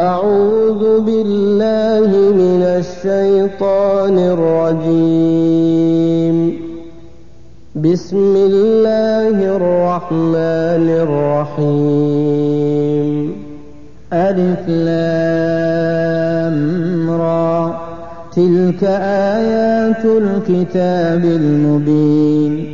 أعوذ بالله من الشيطان الرجيم. بسم الله الرحمن الرحيم. ألف لام را. تلك آيات الكتاب المبين.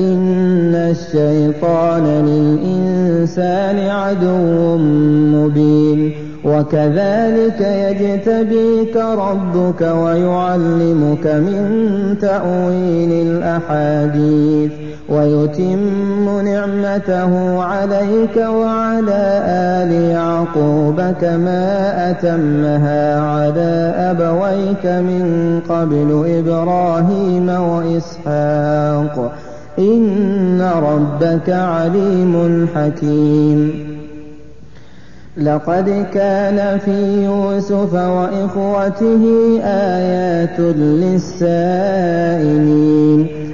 إن الشيطان للإنسان عدو مبين وكذلك يجتبيك ربك ويعلمك من تأويل الأحاديث ويتم نعمته عليك وعلى آل يعقوب كما أتمها على أبويك من قبل إبراهيم وإسحاق إن ربك عليم حكيم لقد كان في يوسف وإخوته آيات للسائلين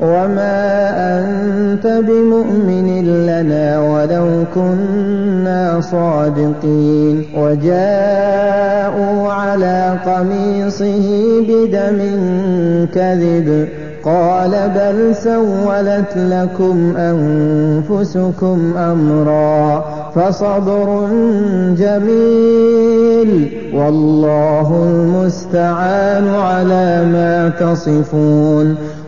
وما أنت بمؤمن لنا ولو كنا صادقين وجاءوا على قميصه بدم كذب قال بل سولت لكم أنفسكم أمرا فصبر جميل والله المستعان على ما تصفون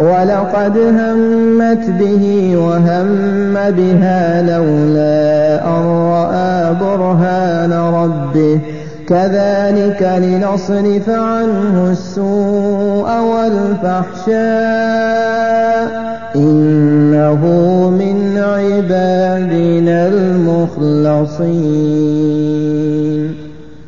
ولقد همت به وهم بها لولا أن رأى برهان ربه. كذلك لنصرف عنه السوء والفحشاء. إنه من عبادنا المخلصين.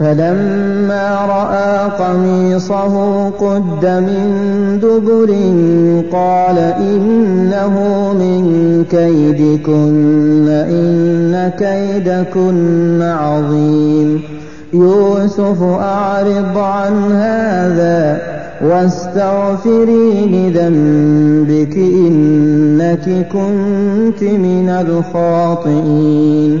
فلما رأى قميصه قد من دبر قال إنه من كيدكن إن كيدكن عظيم. يوسف أعرض عن هذا واستغفري لذنبك إنك كنت من الخاطئين.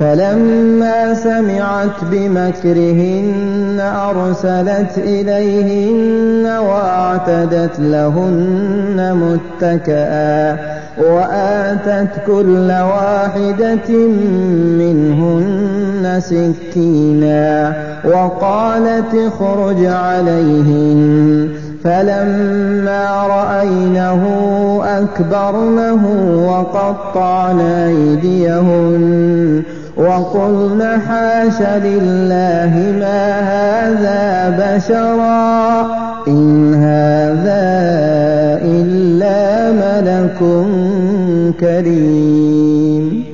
فلما سمعت بمكرهن أرسلت إليهن وأعتدت لهن متكئا وآتت كل واحدة منهن سكينا وقالت اخرج عليهن فلما رأينه أكبرنه وقطعن أيديهن وقلن حاش لله ما هذا بشرا إن هذا إلا ملك كريم.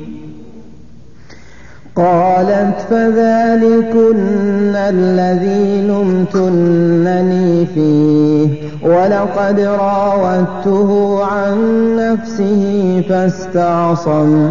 قالت فذلكن الذي لمتنني فيه ولقد راودته عن نفسه فاستعصم.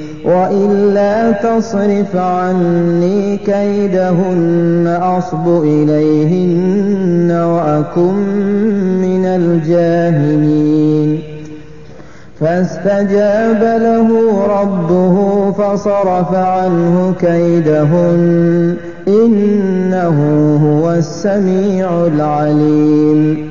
وإلا إلا تصرف عني كيدهن أصب إليهن وأكن من الجاهلين. فاستجاب له ربه فصرف عنه كيدهن. إنه هو السميع العليم.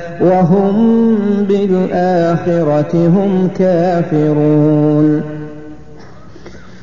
وهم بالآخرة هم كافرون.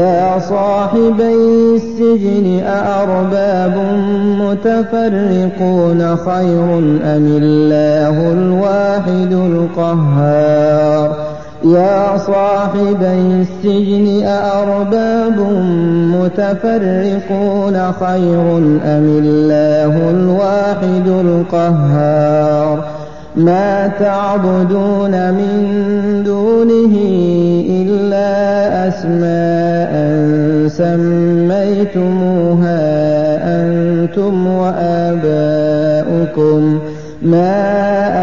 يا صاحبي السجن أأرباب متفرقون خير أم الله الواحد القهار؟ يا صاحبي السجن أأرباب متفرقون خير أم الله الواحد القهار؟ ما تعبدون من دونه إلا أسماء سميتموها أنتم وآباؤكم. ما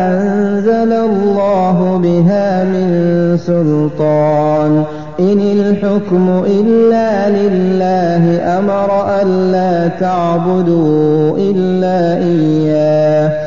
أنزل الله بها من سلطان. إن الحكم إلا لله أمر ألا تعبدوا إلا إياه.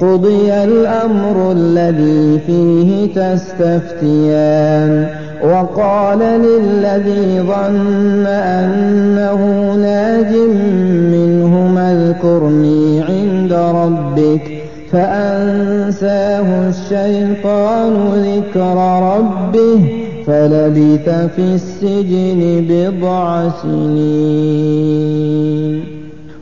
قضي الأمر الذي فيه تستفتيان وقال للذي ظن أنه ناج منهما اذكرني عند ربك فأنساه الشيطان ذكر ربه فلبث في السجن بضع سنين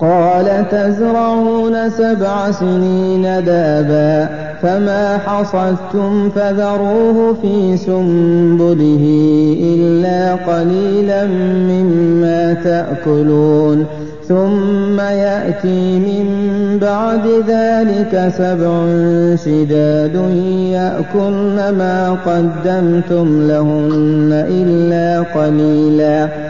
قال تزرعون سبع سنين دابا فما حصدتم فذروه في سنبله إلا قليلا مما تأكلون ثم يأتي من بعد ذلك سبع شداد يأكلن ما قدمتم لهن إلا قليلا.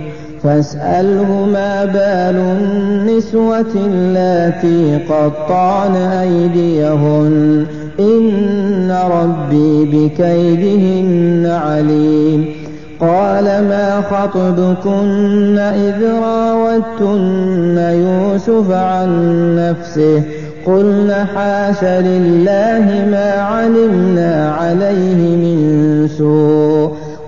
فاسأله ما بال النسوة اللاتي قطعن أيديهن. إن ربي بكيدهن عليم. قال ما خطبكن إذ راوتن يوسف عن نفسه؟ قلن حاش لله ما علمنا عليه من سوء.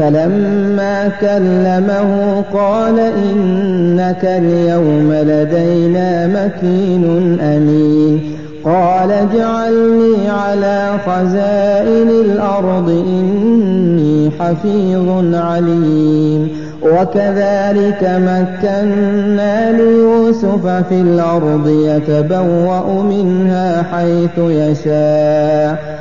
فلما كلمه قال إنك اليوم لدينا مكين أمين. قال اجعلني على خزائن الأرض إني حفيظ عليم. وكذلك مكنا ليوسف في الأرض يتبوأ منها حيث يشاء.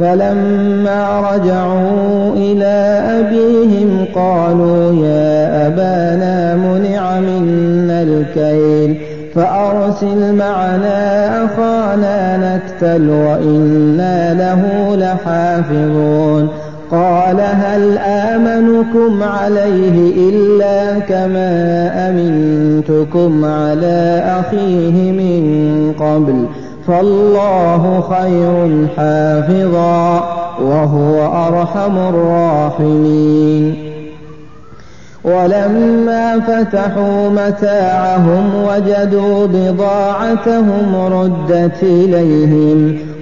فلما رجعوا إلى أبيهم قالوا يا أبانا منع منا الكيل فأرسل معنا أخانا نكتل وإنا له لحافظون قال هل آمنكم عليه إلا كما أمنتكم على أخيه من قبل فالله خير حافظا وهو أرحم الراحمين. ولما فتحوا متاعهم وجدوا بضاعتهم ردت إليهم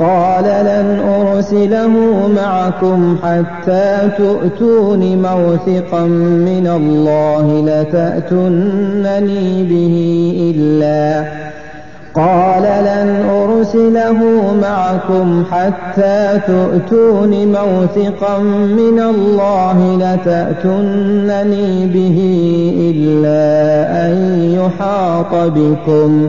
قال لن أرسله معكم حتى تؤتون موثقا من الله لتأتنني به إلا. قال لن أرسله معكم حتى تؤتون موثقا من الله لتأتنني به إلا أن يحاط بكم.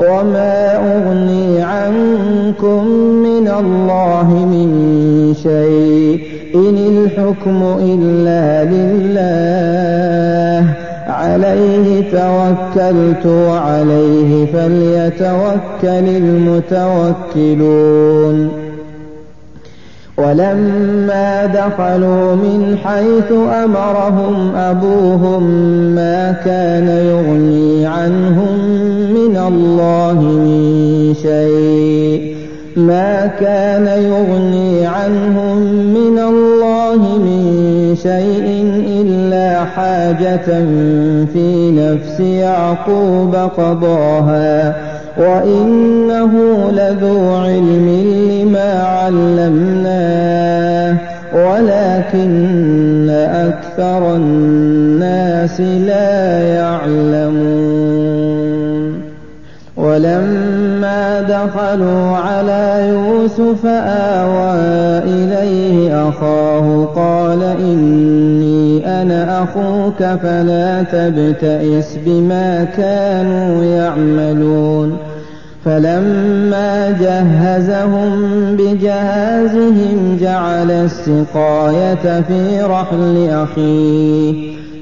وما أغني عنكم من الله من شيء إن الحكم إلا لله عليه توكلت وعليه فليتوكل المتوكلون ولما دخلوا من حيث أمرهم أبوهم ما كان يغني عنهم من الله من شيء ما كان يغني عنهم من الله من شيء إلا حاجة في نفس يعقوب قضاها. وإنه لذو علم لما علمناه ولكن أكثر الناس لا يعلمون ولما دخلوا على يوسف آوى إليه أخاه قال إني أنا أخوك فلا تبتئس بما كانوا يعملون فلما جهزهم بجهازهم جعل السقاية في رحل أخيه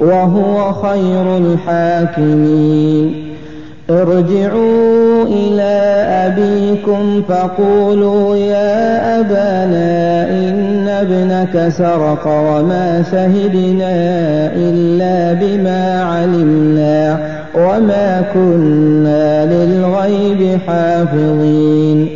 وهو خير الحاكمين. ارجعوا إلى أبيكم فقولوا يا أبانا إن ابنك سرق وما شهدنا إلا بما علمنا وما كنا للغيب حافظين.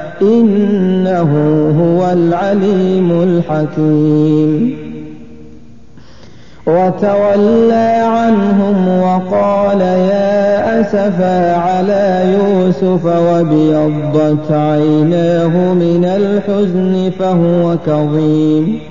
إنه هو العليم الحكيم. وتولى عنهم وقال يا أسفا على يوسف وابيضت عيناه من الحزن فهو كظيم.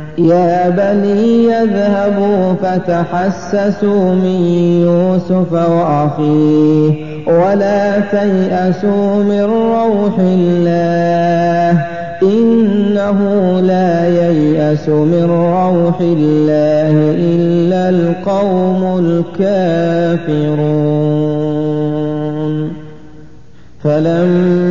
يا بني يذهبوا فتحسسوا من يوسف وأخيه ولا تيأسوا من روح الله إنه لا ييأس من روح الله إلا القوم الكافرون. فلما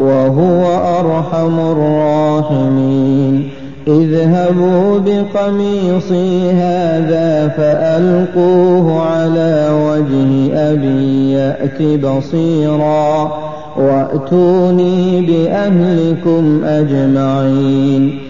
وهو أرحم الراحمين. اذهبوا بقميصي هذا فألقوه على وجه أبي يأت بصيرا. وأتوني بأهلكم أجمعين.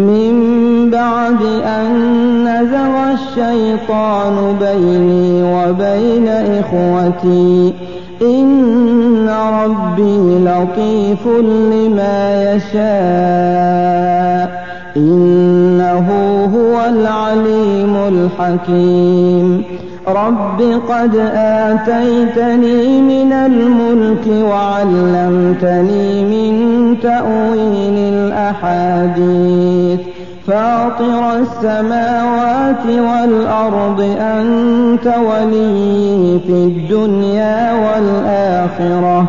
من بعد أن نزغ الشيطان بيني وبين إخوتي إن ربي لطيف لما يشاء. إنه هو العليم الحكيم. رب قد آتيتني من الملك وعلمتني من تأويل الأحاديث. فاطر السماوات والأرض أنت ولي في الدنيا والآخرة.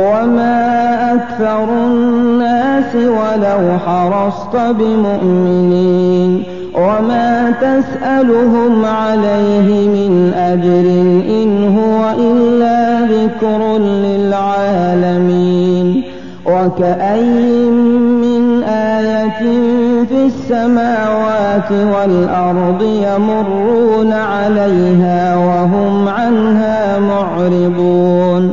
وما أكثر الناس ولو حرصت بمؤمنين وما تسألهم عليه من أجر إن هو إلا ذكر للعالمين وكأي من آية في السماوات والأرض يمرون عليها وهم عنها معرضون